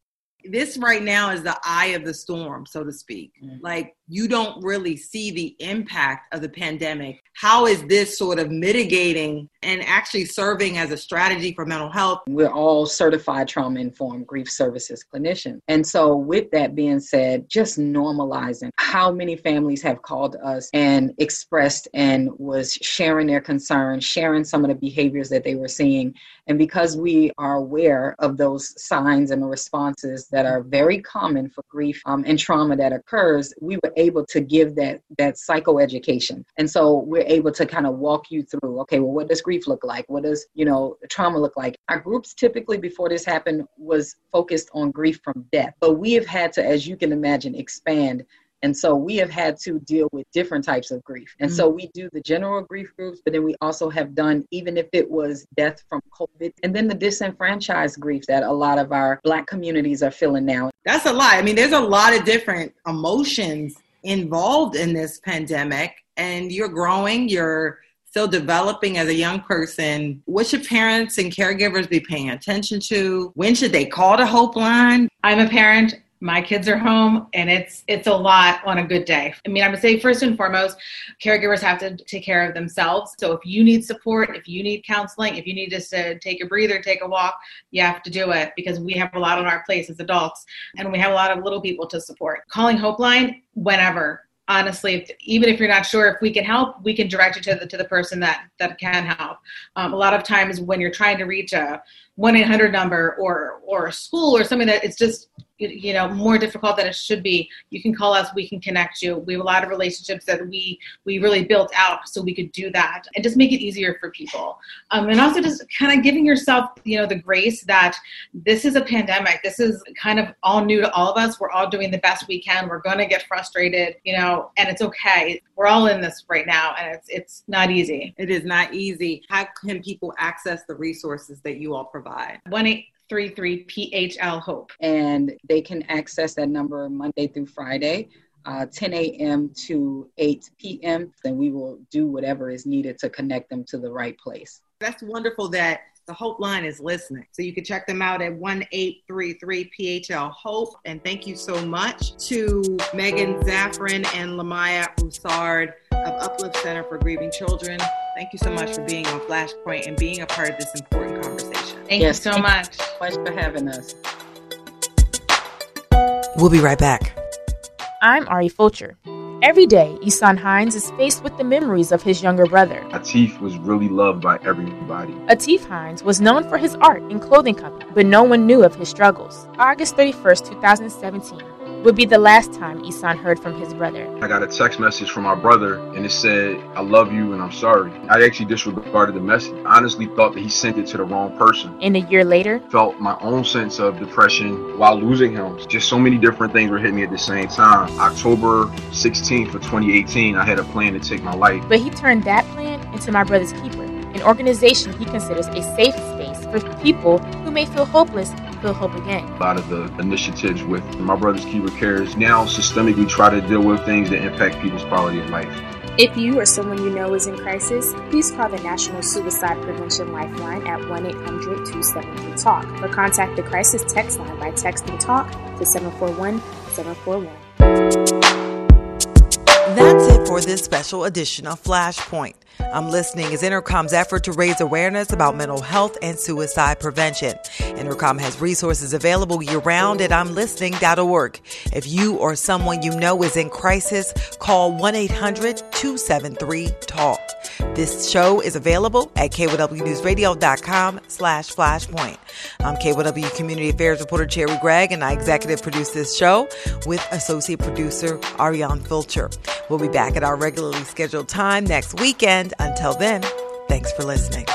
this right now is the eye of the storm, so to speak. Mm-hmm. Like you don't really see the impact of the pandemic. How is this sort of mitigating and actually serving as a strategy for mental health? We're all certified trauma informed grief services clinicians. And so, with that being said, just normalizing how many families have called us and expressed and was sharing their concerns, sharing some of the behaviors that they were seeing. And because we are aware of those signs and the responses that are very common for grief um, and trauma that occurs, we were able to give that that psychoeducation. And so we're able to kind of walk you through, okay, well, what does grief look like? What does, you know, trauma look like? Our groups typically before this happened was focused on grief from death. But we have had to, as you can imagine, expand and so we have had to deal with different types of grief. And mm-hmm. so we do the general grief groups, but then we also have done, even if it was death from COVID, and then the disenfranchised grief that a lot of our Black communities are feeling now. That's a lot. I mean, there's a lot of different emotions involved in this pandemic and you're growing, you're still developing as a young person, what should parents and caregivers be paying attention to? When should they call the Hope Line? I'm a parent my kids are home and it's it's a lot on a good day. I mean i would say first and foremost caregivers have to take care of themselves. So if you need support if you need counseling if you need just to take a breather take a walk you have to do it because we have a lot on our plates as adults and we have a lot of little people to support. Calling hope line whenever. Honestly if, even if you're not sure if we can help we can direct you to the to the person that that can help. Um, a lot of times when you're trying to reach a 1-800 number or or a school or something that it's just you know more difficult than it should be. You can call us we can connect you. We have a lot of relationships that we we really built out so we could do that and just make it easier for people. Um, and also just kind of giving yourself you know the grace that this is a pandemic. This is kind of all new to all of us. We're all doing the best we can. We're going to get frustrated you know and it's okay. We're all in this right now and it's it's not easy. It is not easy. How can people access the resources that you all provide? 1 833 PHL Hope. And they can access that number Monday through Friday. Uh, 10 a.m. to 8 p.m. Then we will do whatever is needed to connect them to the right place. That's wonderful that the Hope Line is listening. So you can check them out at 1 833 PHL Hope. And thank you so much to Megan Zafran and Lamaya Broussard of Uplift Center for Grieving Children. Thank you so much for being on Flashpoint and being a part of this important conversation. Thank yes, you so much. Thanks for having us. We'll be right back. I'm Ari Fulcher. Every day, Isan Hines is faced with the memories of his younger brother. Atif was really loved by everybody. Atif Hines was known for his art and clothing company, but no one knew of his struggles. August 31st, 2017, would be the last time Isan heard from his brother. I got a text message from my brother and it said, I love you and I'm sorry. I actually disregarded the message. I honestly thought that he sent it to the wrong person. And a year later, felt my own sense of depression while losing him. Just so many different things were hitting me at the same time. October 16th of 2018, I had a plan to take my life. But he turned that plan into My Brother's Keeper, an organization he considers a safe space for people who may feel hopeless feel hope again. A lot of the initiatives with My Brother's Keeper Cares now systemically try to deal with things that impact people's quality of life. If you or someone you know is in crisis, please call the National Suicide Prevention Lifeline at 1 800 273 TALK or contact the crisis text line by texting TALK to 741 741. That's it for this special edition of Flashpoint. I'm listening is Entercom's effort to raise awareness about mental health and suicide prevention. Intercom has resources available year round at I'mListening.org. If you or someone you know is in crisis, call 1-800-273-TALK. This show is available at KYWNewsRadio.com slash flashpoint. I'm KYW Community Affairs reporter Cherri Gregg, and I executive produce this show with associate producer Ariane Fulcher. We'll be back at our regularly scheduled time next weekend. And until then, thanks for listening.